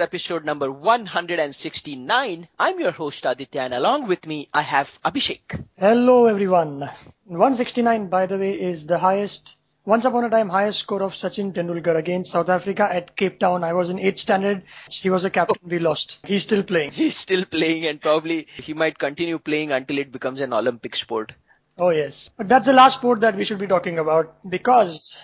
episode number 169. I'm your host Aditya and along with me I have Abhishek. Hello everyone. 169 by the way is the highest, once upon a time highest score of Sachin Tendulkar against South Africa at Cape Town. I was in 8th standard. He was a captain. We lost. He's still playing. He's still playing and probably he might continue playing until it becomes an Olympic sport. Oh yes. But that's the last sport that we should be talking about because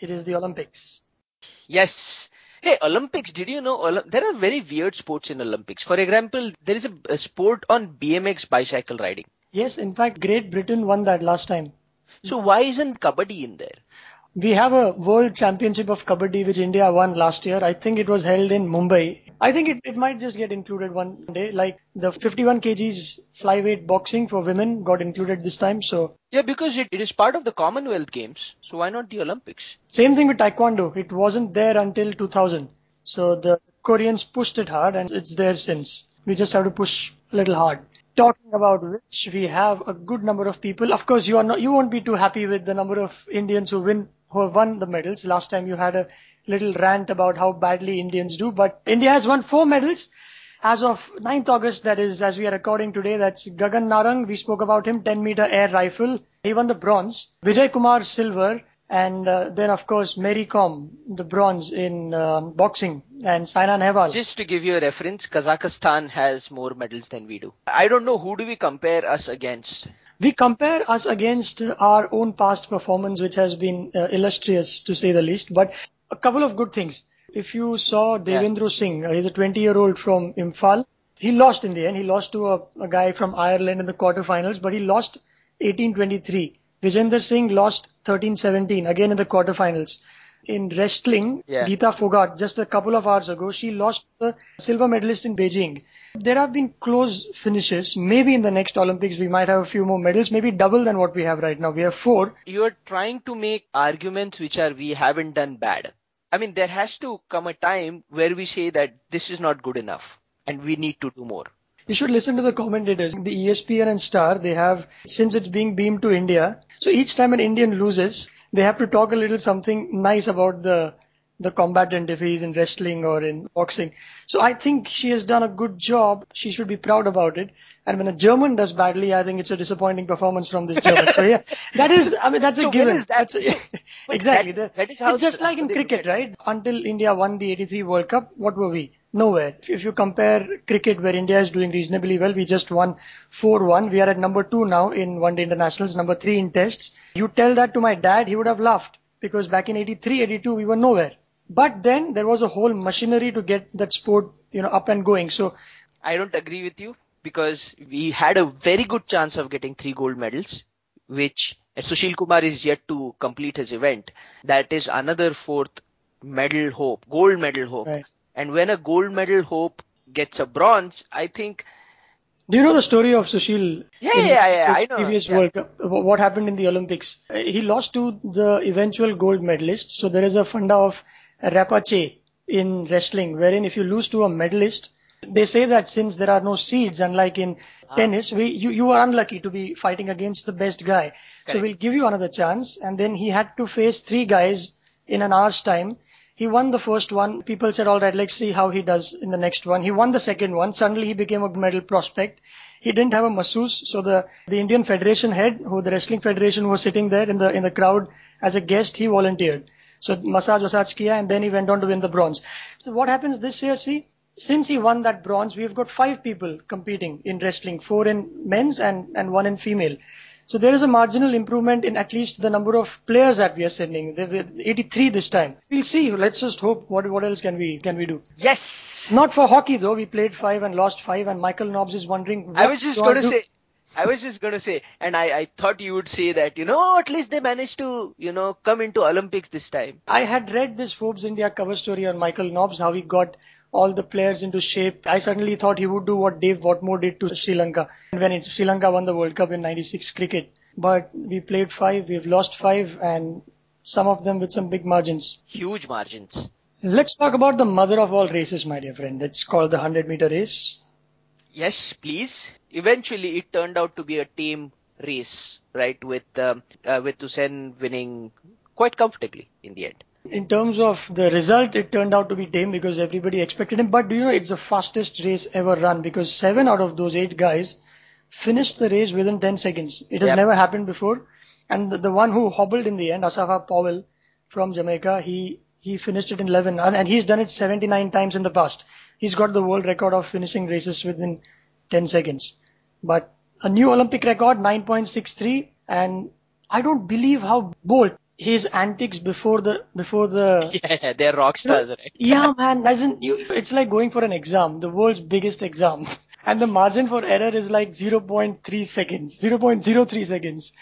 it is the Olympics. Yes. Hey, Olympics, did you know there are very weird sports in Olympics? For example, there is a, a sport on BMX bicycle riding. Yes, in fact Great Britain won that last time. So why isn't Kabaddi in there? We have a world championship of kabaddi which India won last year. I think it was held in Mumbai. I think it, it might just get included one day. Like the 51 kgs flyweight boxing for women got included this time. So Yeah, because it, it is part of the Commonwealth Games. So why not the Olympics? same thing with taekwondo. It wasn't there until 2000. So the Koreans pushed it hard and it's there since. We just have to push a little hard. Talking about which we have a good number of people. Of course, you are not, you won't be too happy with the number of Indians who win, who have won the medals. Last time you had a little rant about how badly Indians do, but India has won four medals. As of 9th August, that is, as we are recording today, that's Gagan Narang. We spoke about him, 10 meter air rifle. He won the bronze. Vijay Kumar silver. And uh, then, of course, Mary Kom, the bronze in um, boxing, and Saina Nehwal. Just to give you a reference, Kazakhstan has more medals than we do. I don't know who do we compare us against. We compare us against our own past performance, which has been uh, illustrious to say the least. But a couple of good things. If you saw Devendra Singh, uh, he's a 20 year old from Imphal. He lost in the end. He lost to a, a guy from Ireland in the quarterfinals, but he lost 18-23. Vijender Singh lost 13-17 again in the quarterfinals. In wrestling, Yeah. Geeta Phogat, just a couple of hours ago, she lost the silver medalist in Beijing. There have been close finishes. Maybe in the next Olympics we might have a few more medals, maybe double than what we have right now. We have four. You are trying to make arguments which are we haven't done bad. I mean, there has to come a time where we say that this is not good enough and we need to do more. You should listen to the commentators. The ESPN and Star, they have, since it's being beamed to India, so each time an Indian loses, they have to talk a little something nice about the the combatant if he's in wrestling or in boxing. So I think she has done a good job. She should be proud about it. And when a German does badly, I think it's a disappointing performance from this German. so yeah, that is, I mean, that's So a given. that- That's a- exactly. that- that is how it's just like in how they look cricket, right? Until India won the 83 World Cup, what were we? Nowhere. If you compare cricket where India is doing reasonably well, we just won 4-1. We are at number two now in one day internationals, number three in tests. You tell that to my dad, he would have laughed because back in 83, 82, we were nowhere. But then there was a whole machinery to get that sport, you know, up and going. So I don't agree with you because we had a very good chance of getting three gold medals, which Sushil Kumar is yet to complete his event. That is another fourth medal hope, gold medal hope. Right. And when a gold medal hope gets a bronze, I think Do you know the story of Sushil? Yeah, yeah, yeah, I know, Previous yeah. World Cup. What happened in the Olympics? Uh, He lost to the eventual gold medalist. So there is a funda of repechage in wrestling, wherein if you lose to a medalist, they say that since there are no seeds, unlike in Ah. tennis, we you, you are unlucky to be fighting against the best guy. So we'll give you another chance. And then he had to face three guys in an hour's time. He won the first one. People said, all right, let's see how he does in the next one. He won the second one. Suddenly he became a medal prospect. He didn't have a masseuse, so the, the Indian Federation head, who the wrestling federation was sitting there in the in the crowd as a guest, he volunteered. So massage massage kiya, and then he went on to win the bronze. So what happens this year? See, since he won that bronze, we've got five people competing in wrestling, four in men's and and one in female. So there is a marginal improvement in at least the number of players that we are sending. Were 83 this time. We'll see. Let's just hope. What what else can we can we do? yes. Not for hockey though. We played five and lost five, and Michael Nobbs is wondering. I was just going to say, I was just going to say, and I, I thought you would say that, you know, at least they managed to, you know, come into Olympics this time. I had read this Forbes India cover story on Michael Nobbs, how he got all the players into shape. I suddenly thought he would do what Dav Whatmore did to Sri Lanka when it, Sri Lanka won the World Cup in 96 cricket. But we played five, we've lost five, and some of them with some big margins. Huge margins. Let's talk about the mother of all races, my dear friend. It's called the 100 meter race. Yes, please. Eventually, it turned out to be a team race, right? With um, uh, with Usain winning quite comfortably in the end. In terms of the result, it turned out to be tame because everybody expected him. But do you know it's the fastest race ever run because seven out of those eight guys finished the race within 10 seconds. It has Yep. never happened before. And the, the one who hobbled in the end, Asafa Powell from Jamaica, he he finished it in 11, and, and he's done it 79 times in the past. He's got the world record of finishing races within 10 seconds. But a new Olympic record, 9.63, and I don't believe how Bolt his antics before the before the Yeah, they're rock stars, right? yeah, man, doesn't you? It's like going for an exam, the world's biggest exam, and the margin for error is like 0.3 seconds, 0.03 seconds.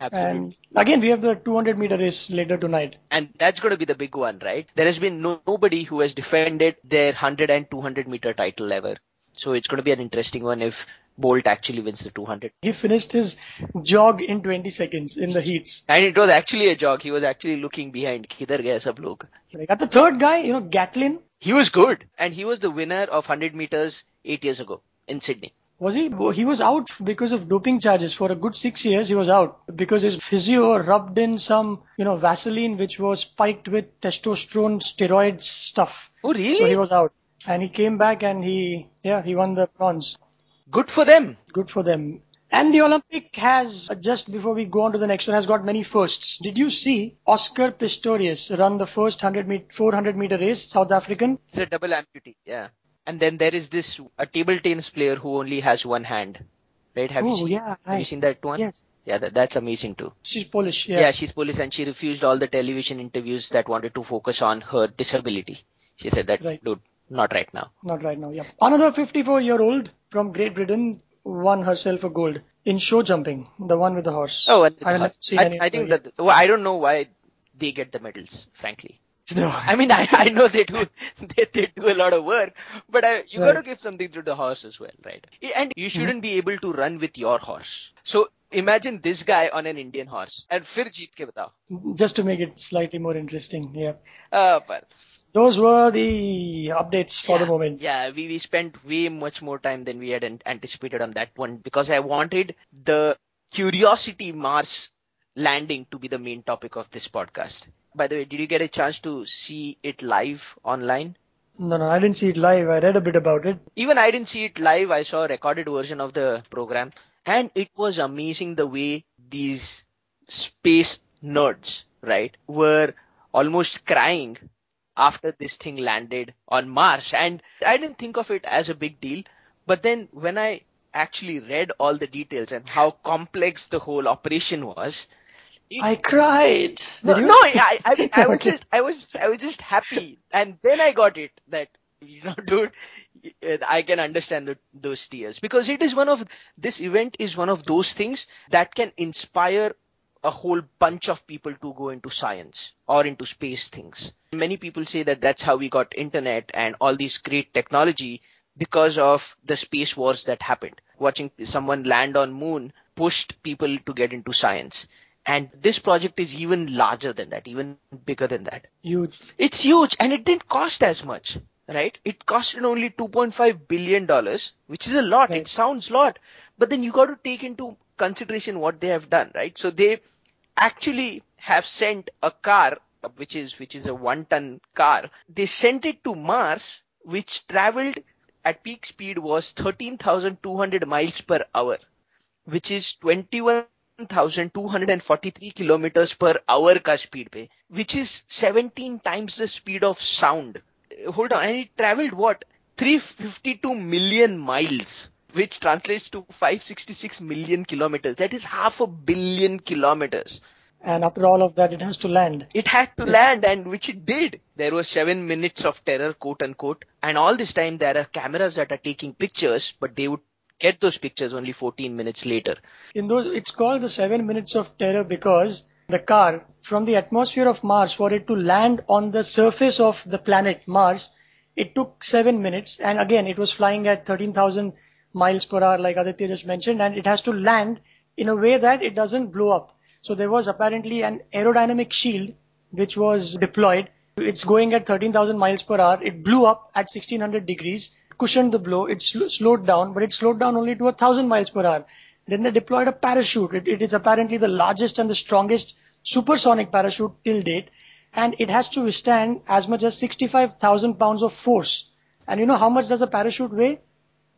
Absolutely. And again, we have the 200 meter race later tonight. And that's going to be the big one, right? There has been no, nobody who has defended their 100 and 200 meter title ever. So it's going to be an interesting one if Bolt actually wins the 200. He finished his jog in 20 seconds in the heats. And it was actually a jog. He was actually looking behind. Kidhar gaya sab log? Like at the third guy, you know, Gatlin, He was good. And he was the winner of 100 meters eight years ago in Sydney. was he? He was out because of doping charges for a good six years. He was out because his physio rubbed in some, you know, Vaseline which was spiked with testosterone steroid stuff. Oh, really? So he was out. And he came back and he, yeah, he won the bronze. Good for them. Good for them. And the Olympic has, uh, just before we go on to the next one, has got many firsts. Did you see Oscar Pistorius run the first 100 meter, 400 meter race, South African? It's a double amputee. Yeah. And then there is this, a table tennis player who only has one hand. Right? Have you Oh, seen, yeah, have you seen that one? Yes. Yeah, that, that's amazing too. She's Polish, Yeah. yeah. she's Polish and she refused all the television interviews that wanted to focus on her disability. She said that, Right. dude, not right now. Not right now, yeah. Another 54 year old from Great Britain won herself a gold in show jumping, the one with the horse. Oh, and I haven't seen I, any I of think them that, well, I don't know why they get the medals, frankly. yet. No. I mean, I, I know they do, they, they do a lot of work, but I, you Right. gotta give something to the horse as well, right? And you shouldn't be able to run with your horse. So imagine this guy on an Indian horse. And फिर जीत के बताओ. Just to make it slightly more interesting, yeah. Uh, but those were the updates for the moment. Yeah, we, we spent way much more time than we had an- anticipated on that one because I wanted the Curiosity Mars landing to be the main topic of this podcast. By the way, did you get a chance to see it live online? No, no, I didn't see it live. I read a bit about it. Even I didn't see it live. I saw a recorded version of the program and it was amazing the way these space nerds, right, were almost crying after this thing landed on Mars. And I didn't think of it as a big deal. But then when I actually read all the details and how complex the whole operation was, it- I cried. no, no, I, I, I was just, I was, I was just happy, and then I got it that you know, dude, I can understand the, those tears because it is one of this event is one of those things that can inspire a whole bunch of people to go into science or into space things. Many people say that that's how we got internet and all these great technology because of the space wars that happened. Watching someone land on moon pushed people to get into science. And this project is even larger than that, even bigger than that. Huge. It's huge and it didn't cost as much, right? It costed only 2.5 billion dollars, which is a lot. Right. It sounds a lot, but then you got to take into consideration what they have done, right? So they actually have sent a car, which is, which is a one ton car. They sent it to Mars, which traveled at peak speed was 13,200 miles per hour, which is 21,243 kilometers per hour ka speed pe, which is 17 times the speed of sound. Hold on, and it traveled what? 352 million miles, which translates to 566 million kilometers. That is half a billion kilometers. And after all of that, it has to land. It had to land and which it did. There was seven minutes of terror, quote unquote. And all this time there are cameras that are taking pictures, but they would get those pictures only 14 minutes later. In those, it's called the seven minutes of terror because the car from the atmosphere of Mars for it to land on the surface of the planet Mars, it took seven minutes. And again, it was flying at 13,000 miles per hour, like Aditya just mentioned, and it has to land in a way that it doesn't blow up. So there was apparently an aerodynamic shield which was deployed. It's going at 13,000 miles per hour. It blew up at 1600 degrees, cushioned the blow. It sl- slowed down, but it slowed down only to 1000 miles per hour. Then they deployed a parachute. It, it is apparently the largest and the strongest supersonic parachute till date. And it has to withstand as much as 65,000 pounds of force. And you know how much does a parachute weigh?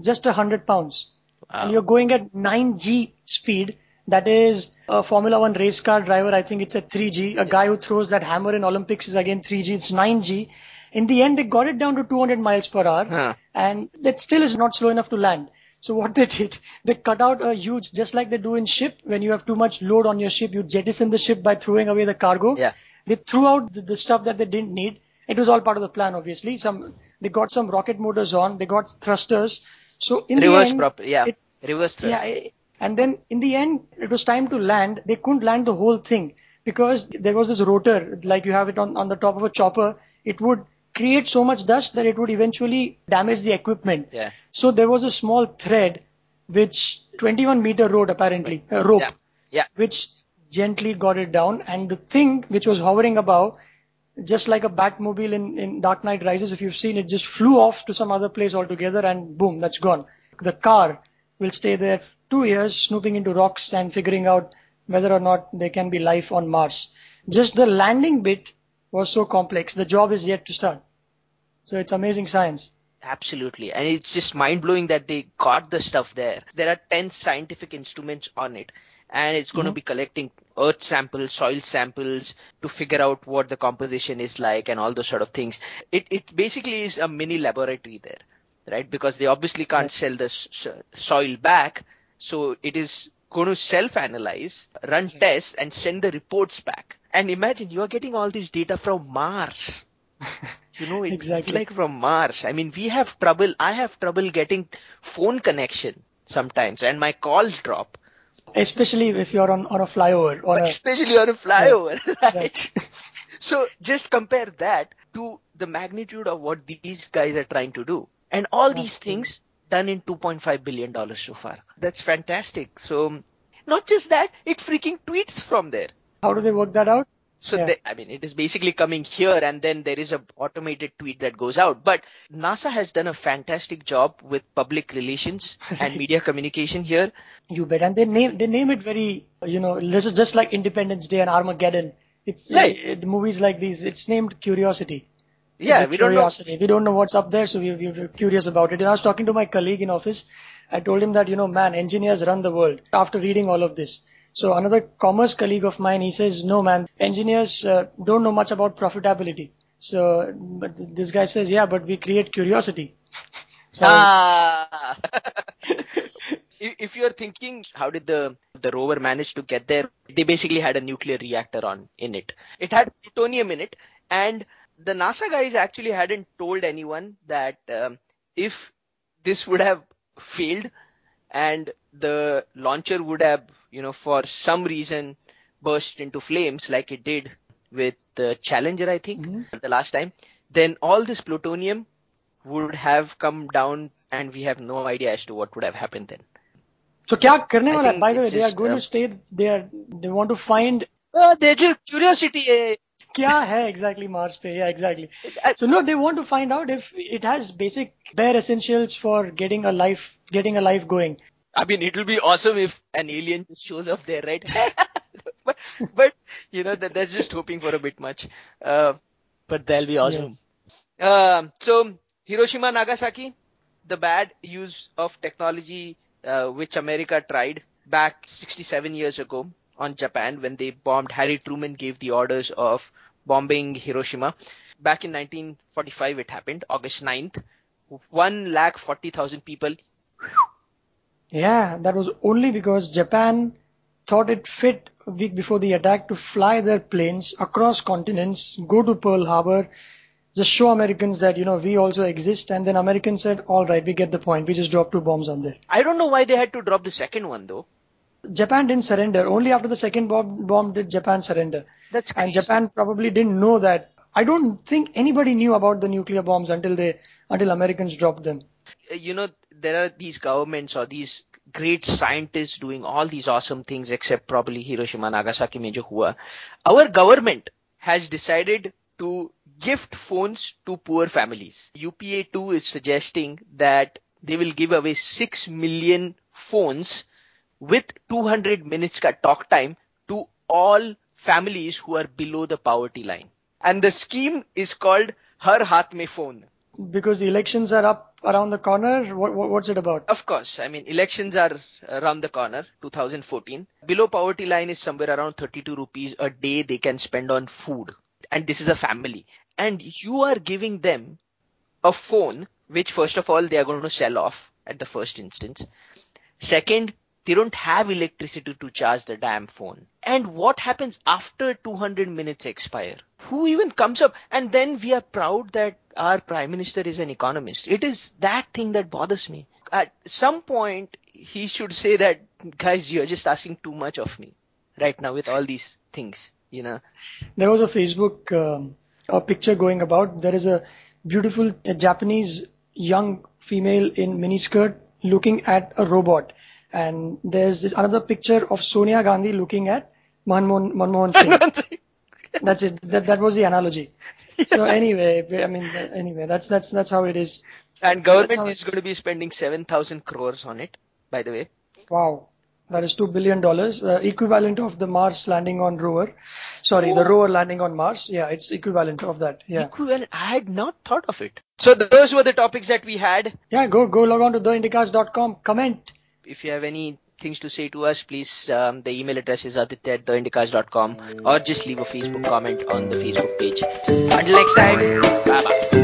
Just a 100 pounds. Wow. And you're going at 9G speed. That is a Formula One race car driver. I think it's at 3G. A guy who throws that hammer in Olympics is again 3G. It's 9G. In the end, they got it down to 200 miles per hour. Huh. And that still is not slow enough to land. So what they did, they cut out a huge, just like they do in ship, when you have too much load on your ship, you jettison the ship by throwing away the cargo. Yeah. They threw out the, the stuff that they didn't need. It was all part of the plan, obviously. Some, they got some rocket motors on, they got thrusters. So in reverse the end, prop, yeah, it- reverse thrust. yeah, and then in the end, it was time to land. They couldn't land the whole thing because there was this rotor, like you have it on, on the top of a chopper. It would create so much dust that it would eventually damage the equipment. Yeah. So there was a small thread, which 21 meter road apparently, uh, rope, Yeah. Yeah. which gently got it down. And the thing which was hovering above, just like a Batmobile in, in Dark Knight Rises, if you've seen it, just flew off to some other place altogether and boom, that's gone. The car will stay there two years snooping into rocks and figuring out whether or not there can be life on Mars. Just the landing bit was so complex. The job is yet to start. So it's amazing science. Absolutely. And it's just mind blowing that they got the stuff there. There are 10 scientific instruments on it. And it's going to Mhm. be collecting earth samples, soil samples to figure out what the composition is like and all those sort of things. It, it basically is a mini laboratory there, right? Because they obviously can't sell the soil back. So it is going to self-analyze, run tests and send the reports back. And imagine you're getting all this data from Mars. You know, it's Exactly. like from Mars. I mean, we have trouble. I have trouble getting phone connection sometimes, and my calls drop, Especially if you're on, on a flyover or a, especially on a flyover. Right? right. So just compare that to the magnitude of what these guys are trying to do, and all these things done in 2.5 billion dollars so far. That's fantastic. So, not just that, it freaking tweets from there. How do they work that out? So Yeah. they, I mean, it is basically coming here and then there is a automated tweet that goes out. But NASA has done a fantastic job with public relations and media communication here. You bet. And they name they name it very you know this is just like Independence Day and Armageddon. It's Right. uh, the movies like these. It's named Curiosity. Yeah, It's we don't know. curiosity. We don't know what's up there, so we, we, we're curious about it. And I was talking to my colleague in office. I told him that you know, man, engineers run the world. After reading all of this. So another commerce colleague of mine, he says, no man, engineers uh, don't know much about profitability. So, but this guy says, yeah, but we create curiosity. So, Ah. if if you're thinking, how did the the rover manage to get there? They basically had a nuclear reactor on in it. It had plutonium in it, and the NASA guys actually hadn't told anyone that um, if this would have failed and the launcher would have, you know, for some reason burst into flames like it did with the Challenger, I think, Mhm. the last time, then all this plutonium would have come down and we have no idea as to what would have happened then. so क्या करने I वाला है? think By the way, it's they are just, going uh, to stay. They are. They want to find Oh, they're just curiosity. eh? क्या है exactly Mars पे? Yeah, exactly. I- So no, they want to find out if it has basic bare essentials for getting a life, getting a life going. I mean, it'll be awesome if an alien just shows up there, right? but, but, you know, that, that's just hoping for a bit much. Uh, but that'll be awesome. Yes. Um, so Hiroshima, Nagasaki, the bad use of technology uh, which America tried back 67 years ago on Japan when they bombed. Harry Truman gave the orders of bombing Hiroshima. Back in 1945, it happened, August 9th. One lakh forty thousand people. Yeah, that was only because Japan thought it fit a week before the attack to fly their planes across continents, go to Pearl Harbor, just show Americans that, you know, we also exist. And then Americans said, all right, we get the point. We just dropped two bombs on there. I don't know why they had to drop the second one though. Japan didn't surrender. Only after the second bomb, bomb did Japan surrender. That's crazy. And. Japan probably didn't know that. I don't think anybody knew about the nuclear bombs until they until Americans dropped them. Uh, you know, there are these governments or these great scientists doing all these awesome things except probably Hiroshima Nagasaki mein jo hua. Our government has decided to gift phones to poor families. UPA2 is suggesting that they will give away 6 million phones with 200 minutes ka talk time to all families who are below the poverty line. And the scheme is called Har Haath Mein Phone. Because the elections are up around the corner. What, what, what's it about? Of course. I mean, elections are around the corner, 2014. Below poverty line is somewhere around 32 rupees a day they can spend on food. And this is a family. And you are giving them a phone, which first of all, they are going to sell off at the first instance. Second, they don't have electricity to charge the damn phone. And what happens after 200 minutes expire? Who even comes up? And then we are proud that our prime minister is an economist. It is that thing that bothers me. At some point, he should say that, guys, you're just asking too much of me right now with all these things, you know. There was a Facebook um, a picture going about. There is a beautiful Japanese young female in miniskirt looking at a robot and there's this another picture of Sonia Gandhi looking at Manmohan, Manmohan Singh. That's it. That that was the analogy. Yeah. So anyway, I mean, anyway, that's that's that's how it is. And government is going to be spending seven thousand crores on it. By the way. Wow, that is two billion dollars, uh, equivalent of the Mars landing on rover. Sorry, the rover landing on Mars. Yeah, it's equivalent of that. Yeah. Equivalent. I had not thought of it. So those were the topics that we had. Yeah, go go log on to theindycast.com. Comment if you have any things to say to us, please, um, the email address is aditya at theindycast.com or just leave a Facebook comment on the Facebook page. Until next time, bye bye.